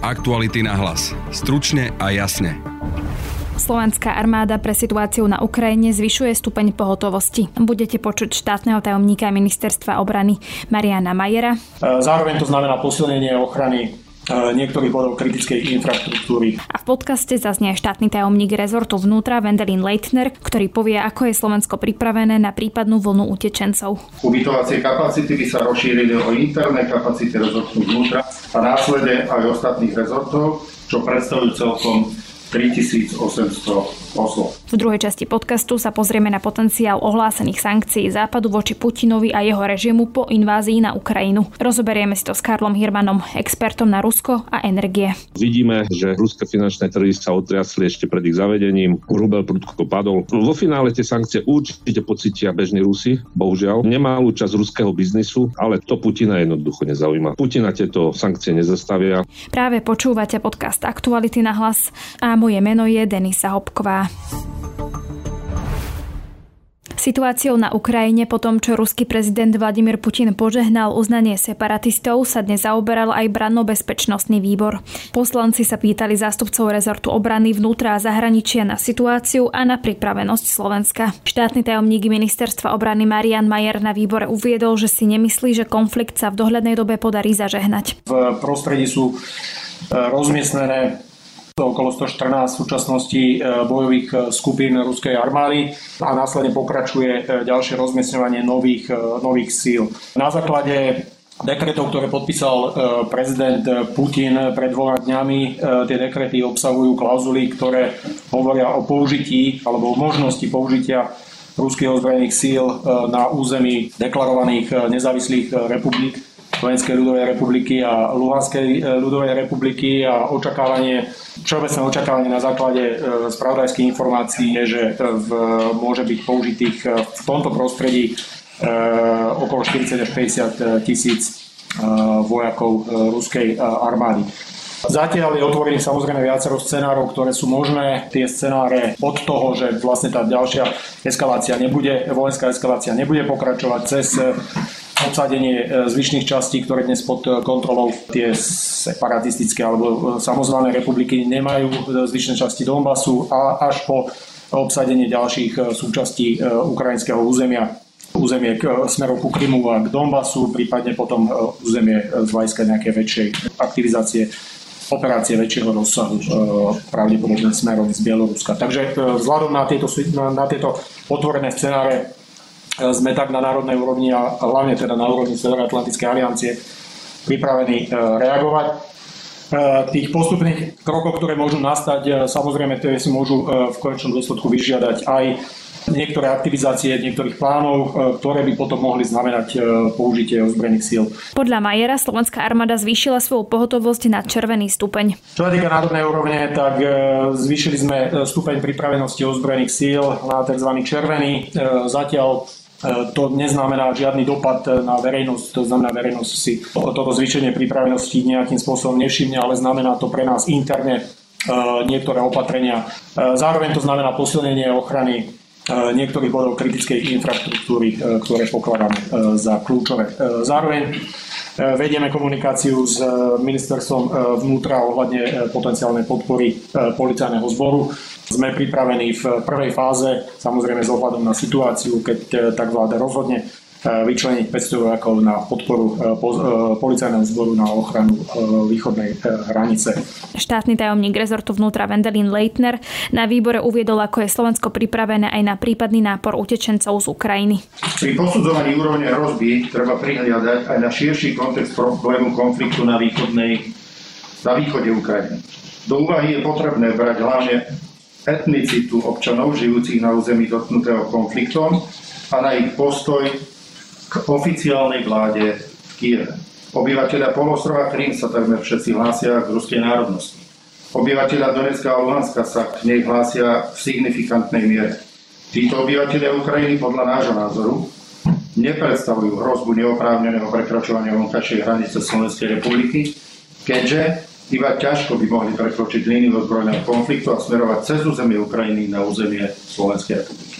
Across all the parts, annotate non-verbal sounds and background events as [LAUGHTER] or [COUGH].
Aktuality na hlas. Stručne a jasne. Slovenská armáda pre situáciu na Ukrajine zvyšuje stupeň pohotovosti. Budete počuť štátneho tajomníka ministerstva obrany Mariana Majera. Zároveň to znamená posilnenie ochrany niektorých bodov kritickej infraštruktúry. A v podcaste zaznie štátny tajomník rezortu vnútra Vendelin Leitner, ktorý povie, ako je Slovensko pripravené na prípadnú vlnu utečencov. Ubytovacie kapacity by sa rozšírili o interné kapacity rezortu vnútra a následne aj ostatných rezortov, čo predstavujú celkom 3800 osôb. V druhej časti podcastu sa pozrieme na potenciál ohlásených sankcií Západu voči Putinovi a jeho režimu po invázii na Ukrajinu. Rozoberieme si to s Karlom Hirmanom, expertom na Rusko a energie. Vidíme, že ruské finančné trhy sa otriasli ešte pred ich zavedením. Rubel prudko padol. Vo finále tie sankcie určite pocítia bežní Rusi, bohužiaľ. Nemalú časť ruského biznisu, ale to Putina jednoducho nezaujíma. Putina tieto sankcie nezastavia. Práve počúvate podcast Aktuality na hlas a moje meno je Denisa Hopková. Situáciou na Ukrajine po tom, čo ruský prezident Vladimír Putin požehnal uznanie separatistov, sa dnes zaoberal aj branno-bezpečnostný výbor. Poslanci sa pýtali zástupcov rezortu obrany vnútra a zahraničia na situáciu a na pripravenosť Slovenska. Štátny tajomník ministerstva obrany Marian Majer na výbore uviedol, že si nemyslí, že konflikt sa v dohľadnej dobe podarí zažehnať. V prostredí sú rozmiestnené okolo 114 v súčasnosti e, bojových e, skupín ruskej armády a následne pokračuje e, ďalšie rozmiestňovanie nových, nových síl. Na základe dekretov, ktoré podpísal prezident Putin pred dvoma dňami. Tie dekrety obsahujú klauzuly, ktoré hovoria o použití alebo o možnosti použitia ruských ozbrojených síl na území deklarovaných nezávislých republik Slovenskej ľudovej republiky a Luhanskej ľudovej republiky a očakávanie Všeobecné očakávanie na základe e, spravodajských informácií je, že e, v, môže byť použitých e, v tomto prostredí okolo 40 až 50 tisíc vojakov ruskej armády. Zatiaľ je otvorených samozrejme viacero scenárov, ktoré sú možné. Tie scenáre od toho, že vlastne tá ďalšia eskalácia nebude, vojenská eskalácia nebude pokračovať cez obsadenie e, zvyšných častí, ktoré dnes pod e, kontrolou tie separatistické alebo e, samozvané republiky nemajú zvyšné časti Donbasu a až po obsadenie ďalších súčastí ukrajinského územia územie k, smerom ku Krymu a k Donbasu, prípadne potom územie z hľadiska nejaké väčšej aktivizácie operácie väčšieho rozsahu pravdepodobne smerom z Bieloruska. Takže vzhľadom na tieto, na tieto otvorené scenáre sme tak na národnej úrovni a hlavne teda na úrovni Severoatlantickej aliancie pripravení e, reagovať. E, tých postupných krokov, ktoré môžu nastať, e, samozrejme, tie si môžu v konečnom dôsledku vyžiadať aj niektoré aktivizácie niektorých plánov, ktoré by potom mohli znamenať použitie ozbrojených síl. Podľa Majera slovenská armáda zvýšila svoju pohotovosť na červený stupeň. Čo sa týka národnej úrovne, tak zvýšili sme stupeň pripravenosti ozbrojených síl na tzv. červený. Zatiaľ to neznamená žiadny dopad na verejnosť, to znamená verejnosť si toto zvýšenie pripravenosti nejakým spôsobom nevšimne, ale znamená to pre nás interne e, niektoré opatrenia. E, zároveň to znamená posilnenie ochrany niektorých bodov kritickej infraštruktúry, ktoré pokladáme za kľúčové. Zároveň vedieme komunikáciu s ministerstvom vnútra ohľadne potenciálnej podpory policajného zboru sme pripravení v prvej fáze, samozrejme s ohľadom na situáciu, keď e, tak vláda rozhodne, e, vyčleniť 500 vojakov na podporu e, policajného zboru na ochranu východnej hranice. Štátny tajomník rezortu vnútra Vendelin Leitner na výbore uviedol, ako je Slovensko pripravené aj na prípadný nápor utečencov z Ukrajiny. Pri posudzovaní úrovne hrozby treba prihliadať aj na širší kontext problému konfliktu na, východnej, na východe Ukrajiny. Do úvahy je potrebné brať hlavne etnicitu občanov žijúcich na území dotknutého konfliktom a na ich postoj k oficiálnej vláde v Kieve. Obyvateľia polostrova Krym sa takmer všetci hlásia k ruskej národnosti. Obyvateľia Donetska a Luhanska sa k nej hlásia v signifikantnej miere. Títo obyvateľia Ukrajiny podľa nášho názoru nepredstavujú hrozbu neoprávneného prekračovania vonkajšej hranice Slovenskej republiky, keďže iba ťažko by mohli prekročiť líniu ozbrojeného konfliktu a smerovať cez územie Ukrajiny na územie Slovenskej republiky.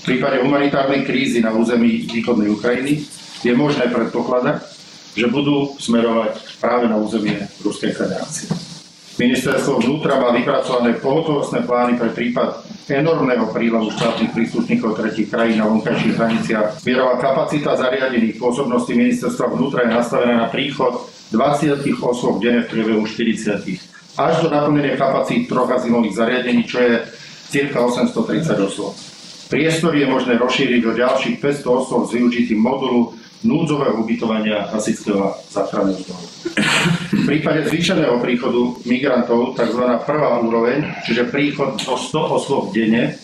V prípade humanitárnej krízy na území východnej Ukrajiny je možné predpokladať, že budú smerovať práve na územie Ruskej federácie. Ministerstvo vnútra má vypracované pohotovostné plány pre prípad enormného prílovu štátnych príslušníkov tretich krajín na vonkajších hraniciach. Zbierová kapacita zariadených pôsobností ministerstva vnútra je nastavená na príchod 20 osôb denne v priebehu 40 až do naplnenia kapacít troch azylových zariadení, čo je cirka 830 osôb. Priestory je možné rozšíriť o ďalších 500 osôb s využitím modulu núdzového ubytovania hasičského záchranného zboru. V prípade zvýšeného príchodu migrantov, tzv. prvá úroveň, čiže príchod do 100 osôb denne,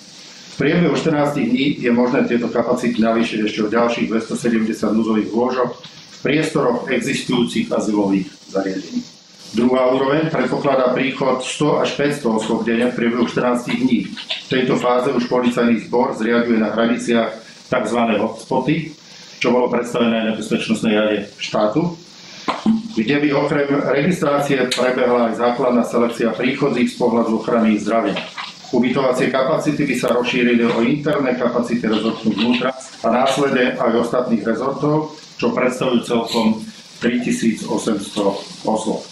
v priebehu 14 dní je možné tieto kapacity navýšiť ešte o ďalších 270 núzových lôžok priestoroch existujúcich azylových zariadení. Druhá úroveň predpokladá príchod 100 až 500 osôb denne v priebehu 14 dní. V tejto fáze už policajný zbor zriaduje na hraniciach tzv. hotspoty, čo bolo predstavené na bezpečnostnej rade štátu, kde by okrem registrácie prebehla aj základná selekcia príchodzích z pohľadu ochrany zdravia. Ubytovacie kapacity by sa rozšírili o interné kapacity rezortu vnútra a následne aj ostatných rezortov, čo predstavujú celkom 3800 osôb.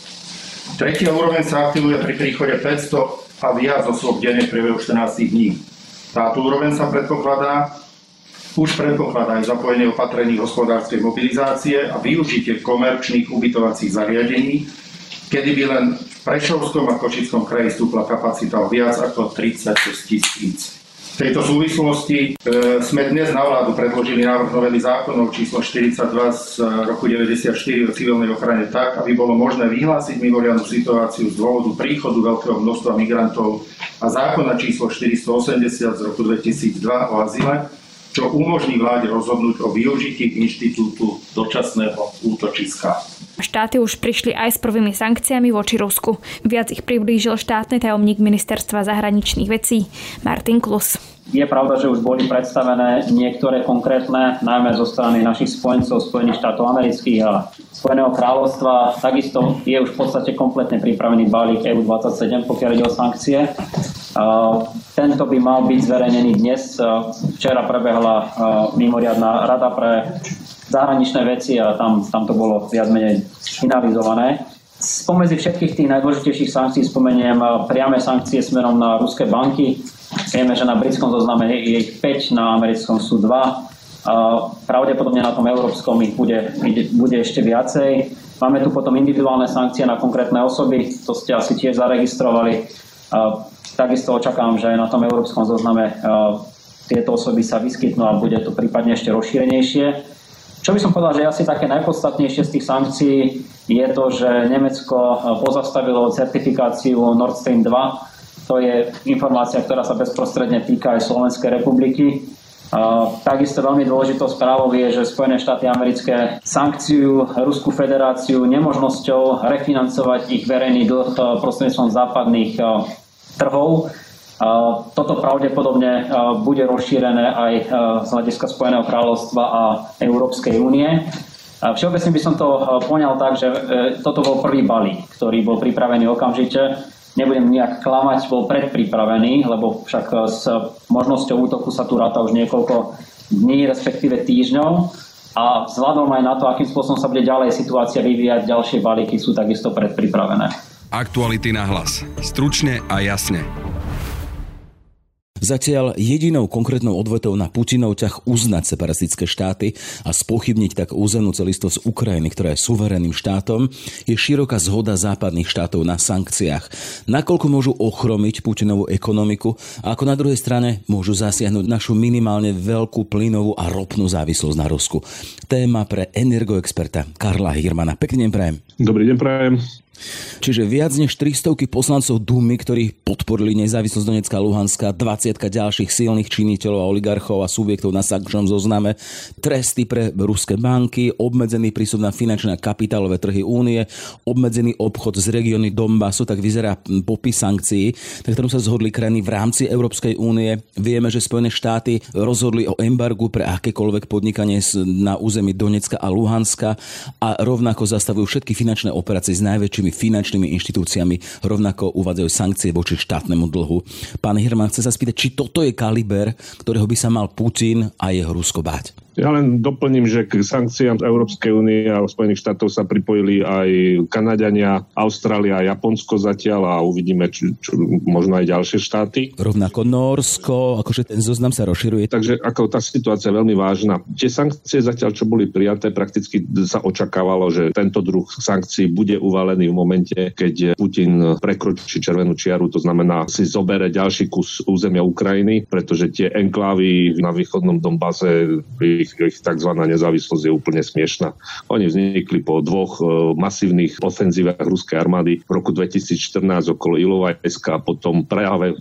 Tretia úroveň sa aktivuje pri príchode 500 a viac osôb denne priebehu 14 dní. Táto úroveň sa predpokladá už predpokladá aj zapojenie opatrení hospodárskej mobilizácie a využitie komerčných ubytovacích zariadení, kedy by len v Prešovskom a Košickom kraji stúpla kapacita o viac ako 36 tisíc. V tejto súvislosti e, sme dnes na vládu predložili návrh novely zákonov číslo 42 z roku 94 o civilnej ochrane tak, aby bolo možné vyhlásiť mimoriadnu situáciu z dôvodu príchodu veľkého množstva migrantov a zákona číslo 480 z roku 2002 o azile, čo umožní vláde rozhodnúť o využití inštitútu dočasného útočiska. Štáty už prišli aj s prvými sankciami voči Rusku. Viac ich priblížil štátny tajomník ministerstva zahraničných vecí Martin Klus. Je pravda, že už boli predstavené niektoré konkrétne, najmä zo strany našich spojencov, Spojených štátov amerických a Spojeného kráľovstva. Takisto je už v podstate kompletne pripravený balík EU27, pokiaľ ide o sankcie. Tento by mal byť zverejnený dnes. Včera prebehla mimoriadná rada pre zahraničné veci a tam, tam to bolo viac menej finalizované. Spomedzi všetkých tých najdôležitejších sankcií spomeniem priame sankcie smerom na ruské banky, Vieme, že na britskom zozname je ich 5, na americkom sú 2. Pravdepodobne na tom európskom ich bude, bude ešte viacej. Máme tu potom individuálne sankcie na konkrétne osoby, to ste asi tiež zaregistrovali. Takisto očakávam, že na tom európskom zozname tieto osoby sa vyskytnú a bude to prípadne ešte rozšírenejšie. Čo by som povedal, že asi také najpodstatnejšie z tých sankcií je to, že Nemecko pozastavilo certifikáciu Nord Stream 2, to je informácia, ktorá sa bezprostredne týka aj Slovenskej republiky. Takisto veľmi dôležitou správou je, že Spojené štáty americké sankciu Ruskú federáciu nemožnosťou refinancovať ich verejný dlh prostredníctvom západných trhov. Toto pravdepodobne bude rozšírené aj z hľadiska Spojeného kráľovstva a Európskej únie. Všeobecne by som to poňal tak, že toto bol prvý balík, ktorý bol pripravený okamžite nebudem nejak klamať, bol predpripravený, lebo však s možnosťou útoku sa tu ráta už niekoľko dní, respektíve týždňov. A vzhľadom aj na to, akým spôsobom sa bude ďalej situácia vyvíjať, ďalšie balíky sú takisto predpripravené. Aktuality na hlas. Stručne a jasne. Zatiaľ jedinou konkrétnou odvetou na Putinov ťah uznať separatistické štáty a spochybniť tak územnú celistvosť Ukrajiny, ktorá je suverénnym štátom, je široká zhoda západných štátov na sankciách. Nakoľko môžu ochromiť Putinovú ekonomiku a ako na druhej strane môžu zasiahnuť našu minimálne veľkú plynovú a ropnú závislosť na Rusku. Téma pre energoexperta Karla Hirmana. Pekný deň prajem. Dobrý deň prajem. Čiže viac než 300 poslancov Dumy, ktorí podporili nezávislosť Donecka a Luhanska, 20 ďalších silných činiteľov a oligarchov a subjektov na sankčnom zozname, tresty pre ruské banky, obmedzený prístup na finančné a kapitálové trhy únie, obmedzený obchod z regióny Donbasu, tak vyzerá popis sankcií, tak ktorom sa zhodli krajiny v rámci Európskej únie. Vieme, že Spojené štáty rozhodli o embargu pre akékoľvek podnikanie na území Donecka a Luhanska a rovnako zastavujú všetky finančné operácie s najväčšími finančnými inštitúciami, rovnako uvádzajú sankcie voči štátnemu dlhu. Pán Hirman chce sa spýtať, či toto je kaliber, ktorého by sa mal Putin a jeho Rusko báť. Ja len doplním, že k sankciám Európskej únie a Spojených štátov sa pripojili aj Kanadiania, Austrália Japonsko zatiaľ a uvidíme, či, či možno aj ďalšie štáty. Rovnako Norsko, akože ten zoznam sa rozširuje. Takže ako tá situácia je veľmi vážna. Tie sankcie zatiaľ, čo boli prijaté, prakticky sa očakávalo, že tento druh sankcií bude uvalený v momente, keď Putin prekročí červenú čiaru, to znamená si zobere ďalší kus územia Ukrajiny, pretože tie enklávy na východnom Donbase ich, ich tzv. nezávislosť je úplne smiešná. Oni vznikli po dvoch e, masívnych ofenzívach ruskej armády v roku 2014 okolo Ilovajska a potom práve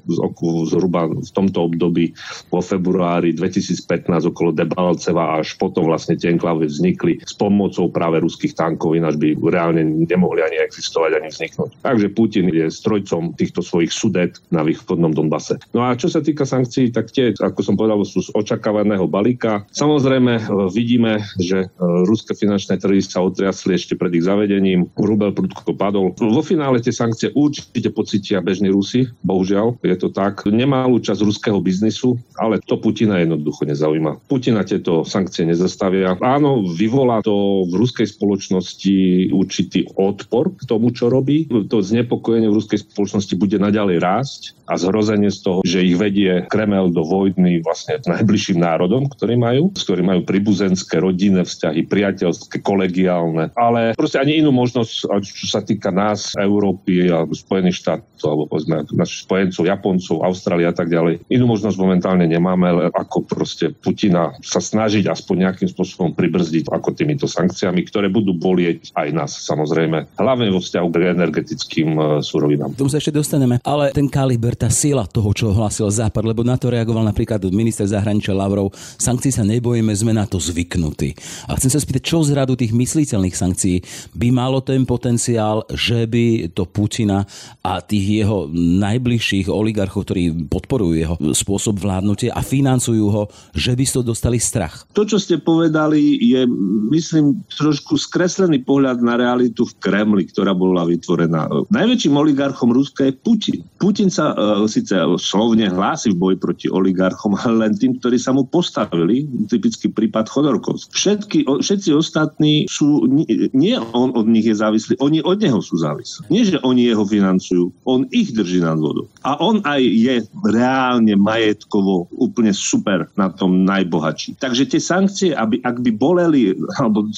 zhruba v tomto období vo februári 2015 okolo Debalceva až potom vlastne tie enklávy vznikli s pomocou práve ruských tankov, ináč by reálne nemohli ani existovať, ani vzniknúť. Takže Putin je strojcom týchto svojich sudet na východnom Donbase. No a čo sa týka sankcií, tak tie, ako som povedal, sú z očakávaného balíka. Samozrejme, Samozrejme, e, vidíme, že e, ruské finančné trhy sa otriasli ešte pred ich zavedením. Rubel prudko padol. Vo finále tie sankcie určite pocítia bežní Rusi, bohužiaľ, je to tak. Nemalú časť ruského biznisu, ale to Putina jednoducho nezaujíma. Putina tieto sankcie nezastavia. Áno, vyvolá to v ruskej spoločnosti určitý odpor k tomu, čo robí. To znepokojenie v ruskej spoločnosti bude naďalej rásť a zhrozenie z toho, že ich vedie Kremel do vojny vlastne najbližším národom, ktorý majú, s ktorým ktorí majú príbuzenské rodinné vzťahy, priateľské, kolegiálne, ale proste ani inú možnosť, čo sa týka nás, Európy alebo Spojených štátov, alebo povedzme našich spojencov, Japoncov, Austrálie a tak ďalej. Inú možnosť momentálne nemáme, ako proste Putina sa snažiť aspoň nejakým spôsobom pribrzdiť ako týmito sankciami, ktoré budú bolieť aj nás samozrejme, hlavne vo vzťahu k energetickým e, surovinám. Tomu sa ešte dostaneme, ale ten kaliber, tá sila toho, čo hlásil Západ, lebo na to reagoval napríklad minister zahraničia Lavrov, sankcií sa nebojíme, sme na to zvyknutí. A chcem sa spýtať, čo z radu tých mysliteľných sankcií by malo ten potenciál, že by to Putina a tých jeho najbližších oligarchov, ktorí podporujú jeho spôsob vládnutia a financujú ho, že by to dostali strach. To, čo ste povedali, je, myslím, trošku skreslený pohľad na realitu v Kremli, ktorá bola vytvorená. Najväčším oligarchom Ruska je Putin. Putin sa uh, síce slovne hlási v boji proti oligarchom, ale len tým, ktorí sa mu postavili, typicky typický prípad Chodorkovsk. Všetky, všetci ostatní sú, nie on od nich je závislý, oni od neho sú závislí. Nie, že oni jeho financujú, on ich drží nad vodou. A on aj je reálne majetkovo úplne super na tom najbohatší. Takže tie sankcie, aby, ak by boleli, alebo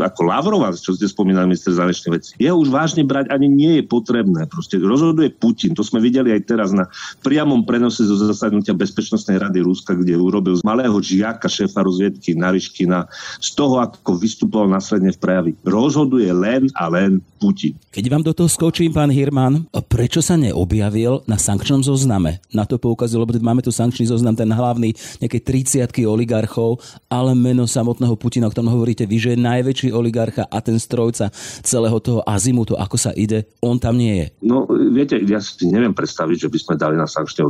ako Lavrova, čo ste spomínali, minister zahraničných vecí, jeho už vážne brať ani nie je potrebné. Proste rozhoduje Putin. To sme videli aj teraz na priamom prenose zo zasadnutia Bezpečnostnej rady Ruska, kde urobil z malého žiaka šéfa rozviedky Nariškina z toho, ako vystupoval následne v prejavi. Rozhoduje len a len Putin. Keď vám do toho skočím, pán Hirman, prečo sa neobjavil na sankčnom zozname? Na to poukazil, lebo máme tu sankčný zoznam, ten hlavný, nejaké 30 oligarchov, ale meno samotného Putina, o ktorom hovoríte vy, že je najväčší oligarcha a ten strojca celého toho azimutu, ako sa ide, on tam nie je. No, viete, ja si neviem predstaviť, že by sme dali na sankčný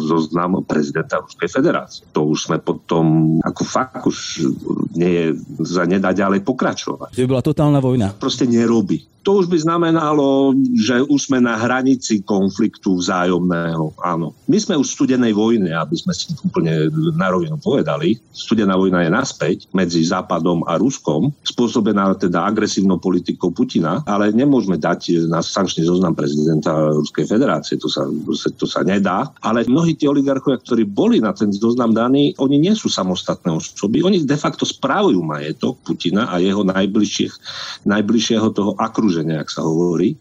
zoznam prezidenta Ruskej federácie. To už sme potom ako fakt už nie za nedá ďalej pokračovať. To by bola totálna vojna. Proste nerobí to už by znamenalo, že už sme na hranici konfliktu vzájomného. Áno. My sme už v studenej vojne, aby sme si úplne na rovinu povedali. Studená vojna je naspäť medzi Západom a Ruskom, spôsobená teda agresívnou politikou Putina, ale nemôžeme dať na sankčný zoznam prezidenta Ruskej federácie, to sa, to sa nedá. Ale mnohí tí oligarchovia, ktorí boli na ten zoznam daní, oni nie sú samostatné osoby, oni de facto správujú majetok Putina a jeho najbližších, najbližšieho toho akruženia ak sa hovorí.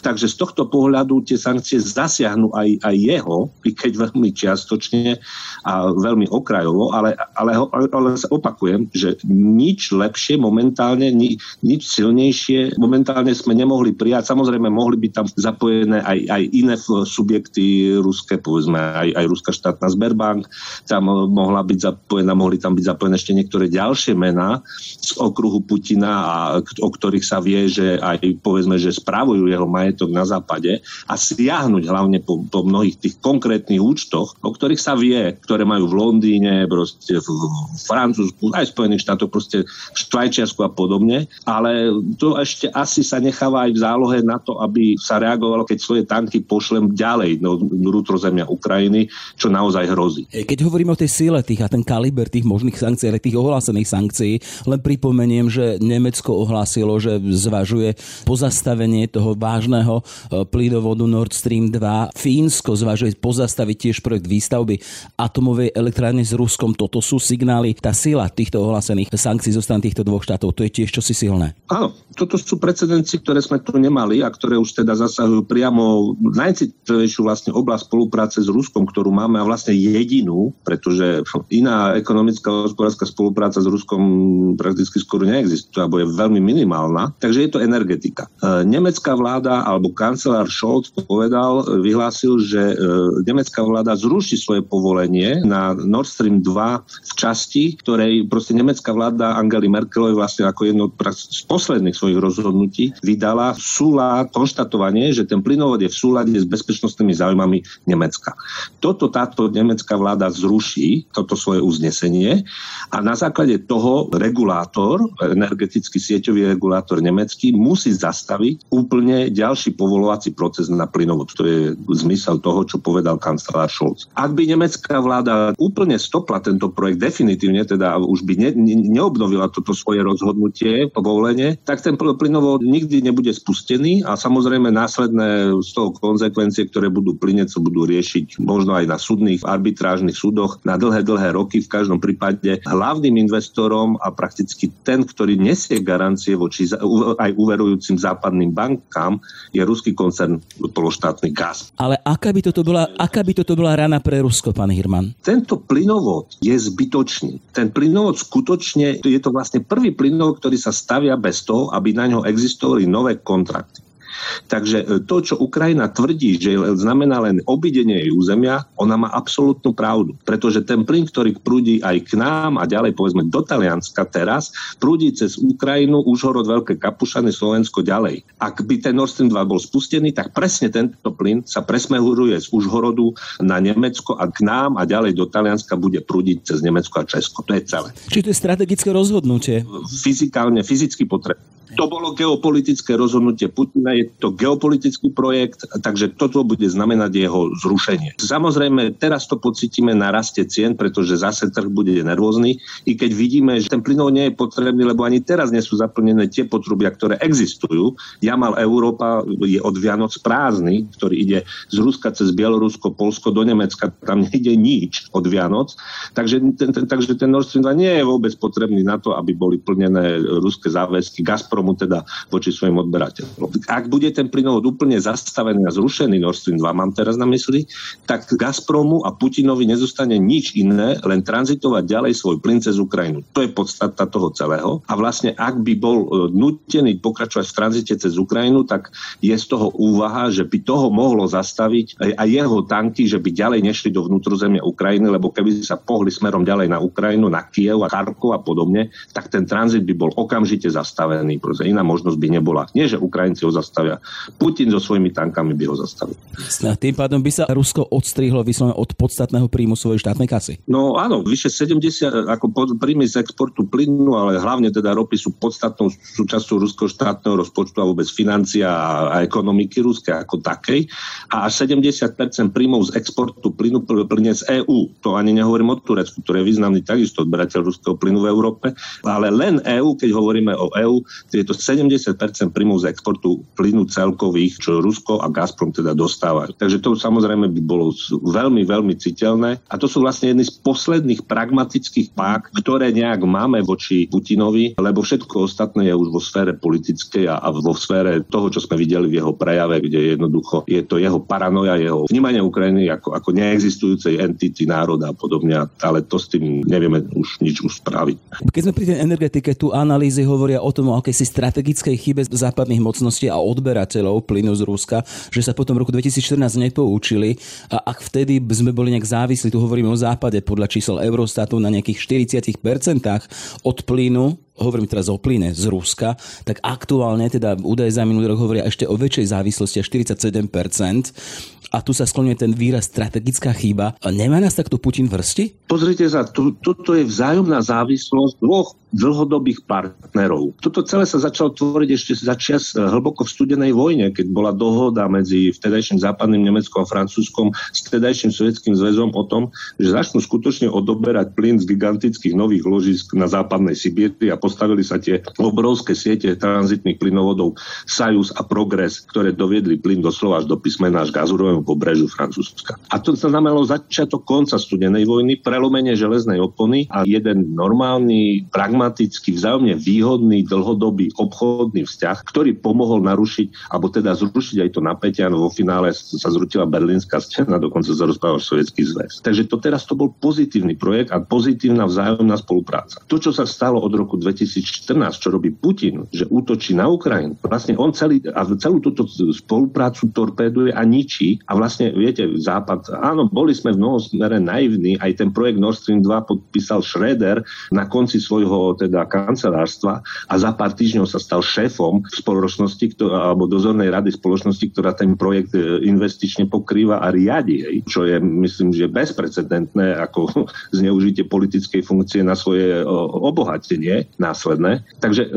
Takže z tohto pohľadu tie sankcie zasiahnu aj, aj jeho, keď veľmi čiastočne a veľmi okrajovo, ale, ale, ale sa opakujem, že nič lepšie momentálne, ni, nič silnejšie momentálne sme nemohli prijať. Samozrejme, mohli by tam zapojené aj, aj iné subjekty ruské, povedzme aj, aj ruská štátna Sberbank, tam mohla byť zapojená, mohli tam byť zapojené ešte niektoré ďalšie mená z okruhu Putina, a, o ktorých sa vie, že aj povedzme, že spravujú jeho majetok na západe a siahnuť hlavne po, po mnohých tých konkrétnych účtoch, o ktorých sa vie, ktoré majú v Londýne, proste v, v Francúzsku, aj v Spojených štátoch, proste v Švajčiarsku a podobne. Ale to ešte asi sa necháva aj v zálohe na to, aby sa reagovalo, keď svoje tanky pošlem ďalej do vnútrozemia Ukrajiny, čo naozaj hrozí. Keď hovoríme o tej síle tých a ten kaliber tých možných sankcií, ale tých ohlásených sankcií, len pripomeniem, že Nemecko ohlásilo, že zvažuje pozastavenie toho vážneho e, plynovodu Nord Stream 2. Fínsko zvažuje pozastaviť tiež projekt výstavby atomovej elektrárne s Ruskom. Toto sú signály. Tá sila týchto ohlásených sankcií zo strany týchto dvoch štátov, to je tiež čosi silné. Áno, toto sú precedenci, ktoré sme tu nemali a ktoré už teda zasahujú priamo najcitlivejšiu vlastne oblasť spolupráce s Ruskom, ktorú máme a vlastne jedinú, pretože iná ekonomická a hospodárska spolupráca s Ruskom prakticky skoro neexistuje, alebo je veľmi minimálna. Takže je to energetika. E, nemecká vláda alebo kancelár Scholz povedal, vyhlásil, že e, nemecká vláda zruší svoje povolenie na Nord Stream 2 v časti, ktorej proste nemecká vláda Angely Merkelovej vlastne ako jedno z posledných svojich rozhodnutí vydala súla konštatovanie, že ten plynovod je v súlade s bezpečnostnými záujmami Nemecka. Toto táto nemecká vláda zruší, toto svoje uznesenie a na základe toho regulátor, energetický sieťový regulátor nemecký, musí zastaviť úplne ďalší povolovací proces na plynovod. To je zmysel toho, čo povedal kancelár Scholz. Ak by nemecká vláda úplne stopla tento projekt definitívne, teda už by ne, ne, neobnovila toto svoje rozhodnutie, povolenie, tak ten plynovod nikdy nebude spustený a samozrejme následné z toho konsekvencie, ktoré budú plyneť, sa budú riešiť možno aj na súdnych, arbitrážnych súdoch na dlhé, dlhé roky. V každom prípade hlavným investorom a prakticky ten, ktorý nesie garancie voči aj uverujúcim západným bankám, je ruský koncern pološtátny gaz. Ale aká by toto bola, aká by toto bola rana pre Rusko, pán Hirman? Tento plynovod je zbytočný. Ten plynovod skutočne, je to vlastne prvý plynovod, ktorý sa stavia bez toho, aby na ňo existovali nové kontrakty. Takže e, to, čo Ukrajina tvrdí, že znamená len obidenie jej územia, ona má absolútnu pravdu. Pretože ten plyn, ktorý prúdi aj k nám a ďalej povedzme do Talianska teraz, prúdi cez Ukrajinu, Užhorod, Veľké Kapušany, Slovensko ďalej. Ak by ten Nord Stream 2 bol spustený, tak presne tento plyn sa presmehuruje z Užhorodu na Nemecko a k nám a ďalej do Talianska bude prúdiť cez Nemecko a Česko. To je celé. Čiže to je strategické rozhodnutie? Fyzikálne, fyzicky potrebné. To bolo geopolitické rozhodnutie Putina, je to geopolitický projekt, takže toto bude znamenať jeho zrušenie. Samozrejme, teraz to pocítime na raste cien, pretože zase trh bude nervózny, i keď vidíme, že ten plynov nie je potrebný, lebo ani teraz nie sú zaplnené tie potrubia, ktoré existujú. Jamal Európa je od Vianoc prázdny, ktorý ide z Ruska cez Bielorusko, Polsko do Nemecka, tam nejde nič od Vianoc. Takže ten, ten, takže ten Nord Stream 2 nie je vôbec potrebný na to, aby boli plnené ruské záväzky. Gazprom Gazpromu teda voči svojim odberateľom. Ak bude ten plynovod úplne zastavený a zrušený Nord Stream 2, mám teraz na mysli, tak Gazpromu a Putinovi nezostane nič iné, len tranzitovať ďalej svoj plyn cez Ukrajinu. To je podstata toho celého. A vlastne ak by bol e, nutený pokračovať v tranzite cez Ukrajinu, tak je z toho úvaha, že by toho mohlo zastaviť aj jeho tanky, že by ďalej nešli do vnútrozemia Ukrajiny, lebo keby sa pohli smerom ďalej na Ukrajinu, na Kiev a Charkov a podobne, tak ten tranzit by bol okamžite zastavený proste iná možnosť by nebola. Nie, že Ukrajinci ho zastavia. Putin so svojimi tankami by ho zastavil. A tým pádom by sa Rusko odstrihlo vyslovene od podstatného príjmu svojej štátnej kasy. No áno, vyše 70 ako príjmy z exportu plynu, ale hlavne teda ropy sú podstatnou súčasťou ruského štátneho rozpočtu a vôbec financia a ekonomiky ruskej ako takej. A až 70% príjmov z exportu plynu plyne z EÚ. To ani nehovorím o Turecku, ktoré je významný takisto odberateľ ruského plynu v Európe. Ale len EÚ, keď hovoríme o EÚ, je to 70% príjmov z exportu plynu celkových, čo Rusko a Gazprom teda dostávajú. Takže to samozrejme by bolo veľmi, veľmi citeľné. A to sú vlastne jedny z posledných pragmatických pák, ktoré nejak máme voči Putinovi, lebo všetko ostatné je už vo sfére politickej a, a vo sfére toho, čo sme videli v jeho prejave, kde jednoducho je to jeho paranoja, jeho vnímanie Ukrajiny ako, ako neexistujúcej entity národa a podobne, ale to s tým nevieme už nič už spraviť. Keď sme pri tej energetike, tu analýzy hovoria o tom, o akej si strategickej chybe západných mocností a odberateľov plynu z Ruska, že sa potom v roku 2014 nepoučili. A ak vtedy sme boli nejak závislí, tu hovoríme o západe podľa čísel Eurostatu na nejakých 40% od plynu, hovorím teraz o plyne z Ruska, tak aktuálne teda údaje za minulý rok hovoria ešte o väčšej závislosti, až 47% a tu sa skloňuje ten výraz strategická chyba. Nemá nás takto Putin vrsti? Pozrite sa, tu, toto je vzájomná závislosť dvoch dlhodobých partnerov. Toto celé sa začalo tvoriť ešte za čas eh, hlboko v studenej vojne, keď bola dohoda medzi vtedajším západným Nemeckom a Francúzskom s vtedajším sovietským zväzom o tom, že začnú skutočne odoberať plyn z gigantických nových ložisk na západnej Sibíri a postavili sa tie obrovské siete tranzitných plynovodov Sajus a Progress, ktoré doviedli plyn doslova až do písmena až gazurovému pobrežu Francúzska. A to znamenalo začiatok konca studenej vojny, prelomenie železnej opony a jeden normálny, pragmatický, vzájomne výhodný, dlhodobý obchodný vzťah, ktorý pomohol narušiť, alebo teda zrušiť aj to napätie, no vo finále sa zrutila berlínska stena, dokonca sa rozprával Sovietský zväz. Takže to teraz to bol pozitívny projekt a pozitívna vzájomná spolupráca. To, čo sa stalo od roku 2014, čo robí Putin, že útočí na Ukrajinu, vlastne on celý, a celú túto spoluprácu torpéduje a ničí. A vlastne, viete, Západ, áno, boli sme v mnohom smere naivní, aj ten projekt Nord Stream 2 podpísal Schroeder na konci svojho teda kancelárstva. A za pár týždňov sa stal šéfom spoločnosti, ktorá, alebo dozornej rady spoločnosti, ktorá ten projekt e, investične pokrýva a riadi, hej, čo je, myslím, že bezprecedentné ako [LAUGHS] zneužitie politickej funkcie na svoje obohatenie následné. Takže e,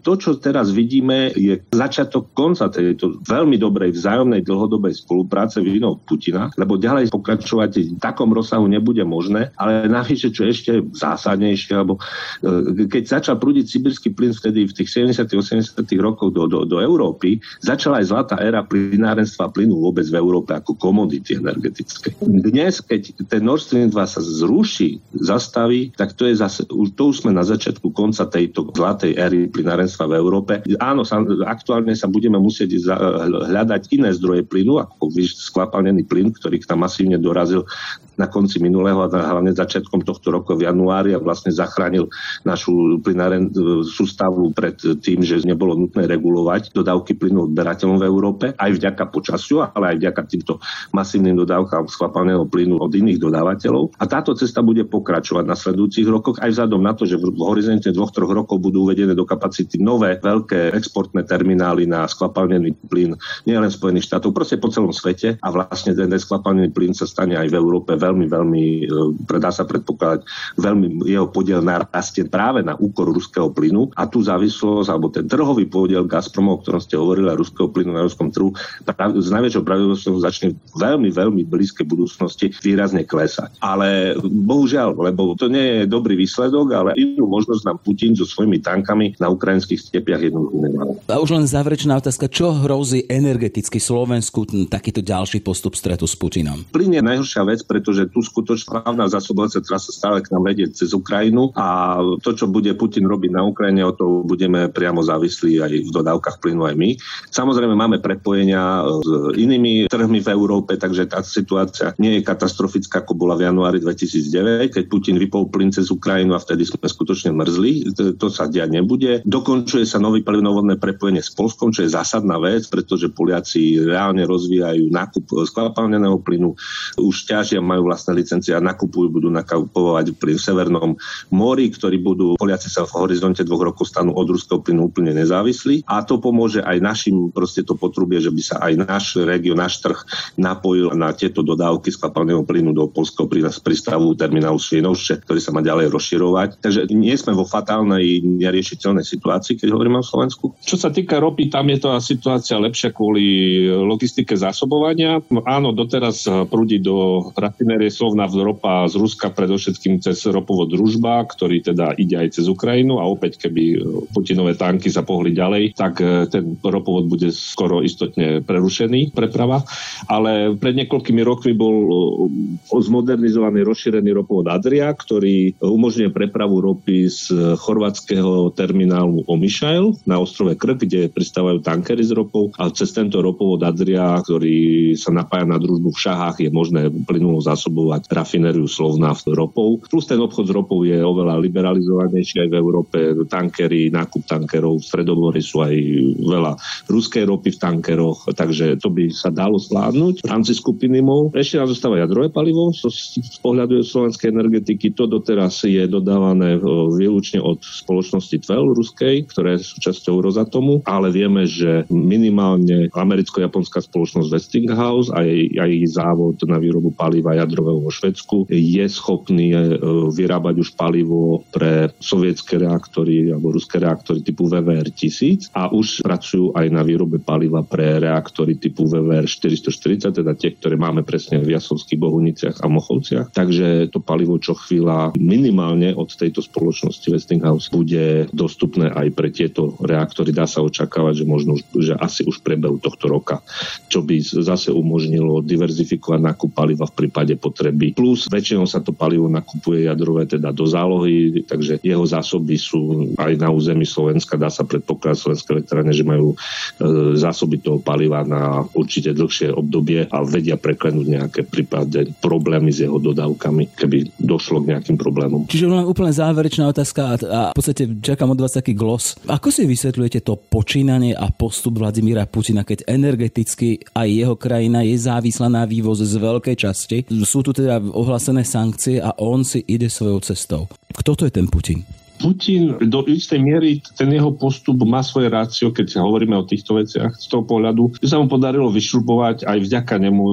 to, čo teraz vidíme, je začiatok konca tejto veľmi dobrej vzájomnej dlhodobej spolupráce práce vinou Putina, lebo ďalej pokračovať v takom rozsahu nebude možné, ale navyše, čo ešte zásadnejšie, alebo e, keď začal prúdiť sibirský plyn vtedy v tých 70 80 rokoch do, do, do Európy, začala aj zlatá éra plynárenstva plynu vôbec v Európe ako komodity energetické. Dnes, keď ten Nord Stream 2 sa zruší, zastaví, tak to je zase, to už sme na začiatku konca tejto zlatej éry plynárenstva v Európe. Áno, sa, aktuálne sa budeme musieť za, hľadať iné zdroje plynu, ako skvapalnený plyn, ktorý tam masívne dorazil na konci minulého a hlavne začiatkom tohto roku v januári a vlastne zachránil našu plynáren sústavu pred tým, že nebolo nutné regulovať dodávky plynu odberateľom v Európe, aj vďaka počasiu, ale aj vďaka týmto masívnym dodávkam skvapalného plynu od iných dodávateľov. A táto cesta bude pokračovať na sledujúcich rokoch aj vzhľadom na to, že v horizonte dvoch, troch rokov budú uvedené do kapacity nové veľké exportné terminály na skvapalnený plyn nielen Spojených štátov, proste po celom svete a vlastne ten skvapalnený plyn sa stane aj v Európe veľmi, veľmi, e, predá sa predpokladať, veľmi jeho podiel narastie práve na úkor ruského plynu a tú závislosť, alebo ten trhový podiel Gazpromu, o ktorom ste hovorili, a ruského plynu na ruskom trhu, s najväčšou pravdepodobnosťou začne veľmi, veľmi blízkej budúcnosti výrazne klesať. Ale bohužiaľ, lebo to nie je dobrý výsledok, ale inú možnosť nám Putin so svojimi tankami na ukrajinských stepiach jednoducho nemá. A už len záverečná otázka, čo hrozí energeticky Slovensku takýto ďalší postup stretu s Putinom? Plyn je najhoršia vec, pretože tu skutočná hlavná zásobovacia trasa stále k nám vedie cez Ukrajinu a to, čo bude Putin robiť na Ukrajine, o to budeme priamo závislí aj v dodávkach plynu aj my. Samozrejme máme prepojenia s inými trhmi v Európe, takže tá situácia nie je katastrofická, ako bola v januári 2009, keď Putin vypol plyn cez Ukrajinu a vtedy sme skutočne mrzli. To sa diať nebude. Dokončuje sa nový plynovodné prepojenie s Polskom, čo je zásadná vec, pretože Poliaci reálne rozvíjajú nákup skvapalneného plynu, už ťažia, majú vlastné licencie a nakupujú, budú nakupovať v Severnom mori, ktorí budú, Poliaci sa v horizonte dvoch rokov stanú od ruského plynu úplne nezávislí a to pomôže aj našim proste to potrubie, že by sa aj náš región, náš trh napojil na tieto dodávky skvapalného plynu do polského prístavu terminálu Svienovše, ktorý sa má ďalej rozširovať. Takže nie sme vo fatálnej neriešiteľnej situácii, keď hovoríme o Slovensku. Čo sa týka ropy, tam je to situácia lepšia kvôli logistike zásobovania. No áno, doteraz prúdi do rafinérie V ropa z Ruska predovšetkým cez ropovod družba, ktorý teda ide aj cez Ukrajinu a opäť keby Putinové tanky sa pohli ďalej, tak e, ten ropovod bude skoro istotne prerušený preprava. Ale pred niekoľkými rokmi bol e, zmodernizovaný, rozšírený ropovod Adria, ktorý umožňuje prepravu ropy z chorvátskeho terminálu Omišajl na ostrove Krk, kde pristávajú tankery s ropou a cez tento ropovod Adria, ktorý sa napája na družbu v Šahách, je možné plynulo zásobovať rafinériu Slovna ropou. Plus ten obchod s ropou je oveľa liberalizovanejší aj v Európe. Tankery, nákup tankerov v Stredomori sú aj veľa ruskej ropy v tankeroch, takže to by sa dalo zvládnuť v rámci skupiny MOL. Ešte nám zostáva jadrové palivo z pohľadu slovenskej energetiky. To doteraz je dodávané výlučne od spoločnosti TVEL ruskej, ktoré sú časťou Rozatomu, ale vieme, že minimálne americko-japonská spoločnosť Westinghouse a jej, a jej závod na výrobu paliva jadrového vo Švedsku je schopný e, vyrábať už palivo pre sovietské reaktory alebo ruské reaktory typu VVR 1000 a už pracujú aj na výrobe paliva pre reaktory typu VVR 440, teda tie, ktoré máme presne v Jasovských Bohuniciach a Mochovciach. Takže to palivo čo chvíľa minimálne od tejto spoločnosti Westinghouse bude dostupné aj pre tieto reaktory. Dá sa očakávať, že možno, že asi už prebehu tohto roka, čo by zase umožnilo diverzifikovať nákup paliva v prípade potreby. Plus väčšinou sa to palivo nakupuje jadrové teda do zálohy, takže jeho zásoby sú aj na území Slovenska. Dá sa predpokladať Slovenské elektrárne, že majú e, zásoby toho paliva na určite dlhšie obdobie a vedia preklenúť nejaké prípadne problémy s jeho dodávkami, keby došlo k nejakým problémom. Čiže len úplne záverečná otázka a v podstate čakám od vás taký glos. Ako si vysvetľujete to počínanie a postup Vladimíra Putina, keď energeticky aj jeho krajina je závislá na vývoz z veľkej časti? Sú tu teda ohlásené sankcie a on si ide svojou cestou. Kto to je ten Putin? Putin do istej miery ten jeho postup má svoje rácio, keď hovoríme o týchto veciach z toho pohľadu, že sa mu podarilo vyšrubovať aj vďaka nemu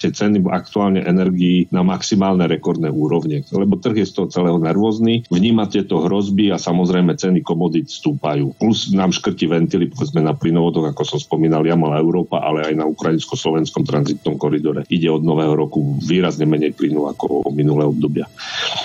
tie ceny aktuálne energií na maximálne rekordné úrovne, lebo trh je z toho celého nervózny, vníma tieto hrozby a samozrejme ceny komodít stúpajú. Plus nám škrti ventily, povedzme na plynovodoch, ako som spomínal, ja mala Európa, ale aj na ukrajinsko-slovenskom tranzitnom koridore. Ide od nového roku výrazne menej plynu ako minulé obdobia.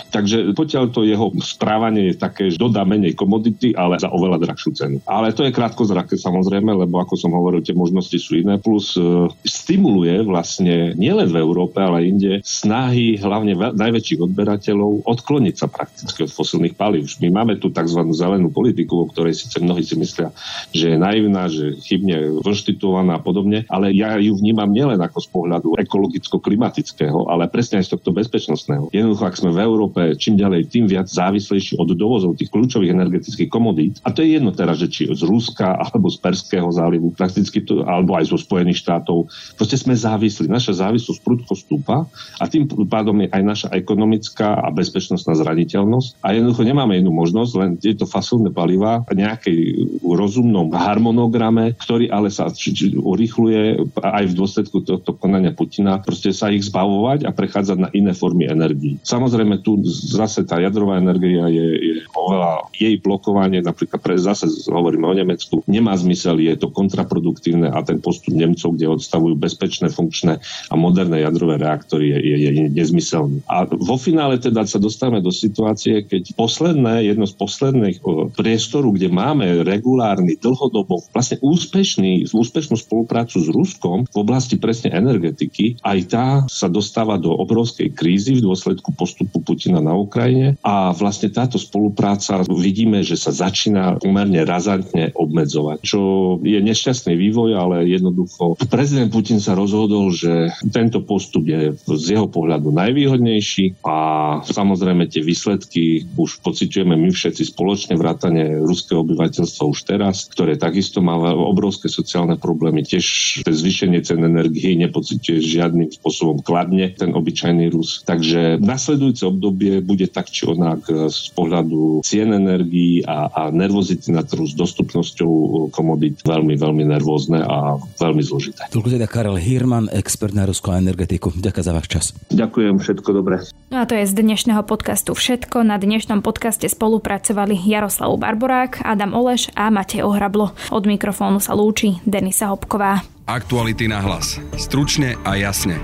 Takže potiaľ to jeho správanie je tak také, že dodá menej komodity, ale za oveľa drahšiu cenu. Ale to je krátko zrake samozrejme, lebo ako som hovoril, tie možnosti sú iné. Plus e, stimuluje vlastne nielen v Európe, ale inde snahy hlavne ve- najväčších odberateľov odkloniť sa prakticky od fosilných palív. My máme tu tzv. zelenú politiku, o ktorej síce mnohí si myslia, že je naivná, že chybne konštituovaná a podobne, ale ja ju vnímam nielen ako z pohľadu ekologicko-klimatického, ale presne aj z tohto bezpečnostného. Jednoducho, ak sme v Európe čím ďalej, tým viac závislejší od dovozu dovozov tých kľúčových energetických komodít. A to je jedno teraz, že či z Ruska alebo z Perského zálivu, prakticky to, alebo aj zo Spojených štátov. Proste sme závislí. Naša závislosť prudko stúpa a tým pádom je aj naša ekonomická a bezpečnostná zraniteľnosť. A jednoducho nemáme inú možnosť, len tieto fasilné paliva nejakej rozumnom harmonograme, ktorý ale sa urychluje aj v dôsledku tohto konania Putina, proste sa ich zbavovať a prechádzať na iné formy energii. Samozrejme, tu zase tá jadrová energia je, je oveľa jej blokovanie, napríklad pre, zase hovoríme o Nemecku, nemá zmysel, je to kontraproduktívne a ten postup Nemcov, kde odstavujú bezpečné, funkčné a moderné jadrové reaktory je, je, je nezmyselný. A vo finále teda sa dostávame do situácie, keď posledné, jedno z posledných priestoru, kde máme regulárny, dlhodobo, vlastne úspešný, úspešnú spoluprácu s Ruskom v oblasti presne energetiky, aj tá sa dostáva do obrovskej krízy v dôsledku postupu Putina na Ukrajine a vlastne táto spolupráca spolupráca vidíme, že sa začína pomerne razantne obmedzovať, čo je nešťastný vývoj, ale jednoducho prezident Putin sa rozhodol, že tento postup je z jeho pohľadu najvýhodnejší a samozrejme tie výsledky už pociťujeme my všetci spoločne, vrátane ruského obyvateľstva už teraz, ktoré takisto má obrovské sociálne problémy, tiež zvýšenie cen energii nepociťuje žiadnym spôsobom kladne ten obyčajný Rus. Takže nasledujúce obdobie bude tak či onak z pohľadu cien energií a, a nervozity na trhu s dostupnosťou komodít veľmi, veľmi nervózne a veľmi zložité. Toľko teda Karel Hirman, expert na ruskú energetiku. Ďakujem za váš čas. Ďakujem, všetko dobré. No a to je z dnešného podcastu všetko. Na dnešnom podcaste spolupracovali Jaroslav Barborák, Adam Oleš a Matej Ohrablo. Od mikrofónu sa lúči Denisa Hopková. Aktuality na hlas. Stručne a jasne.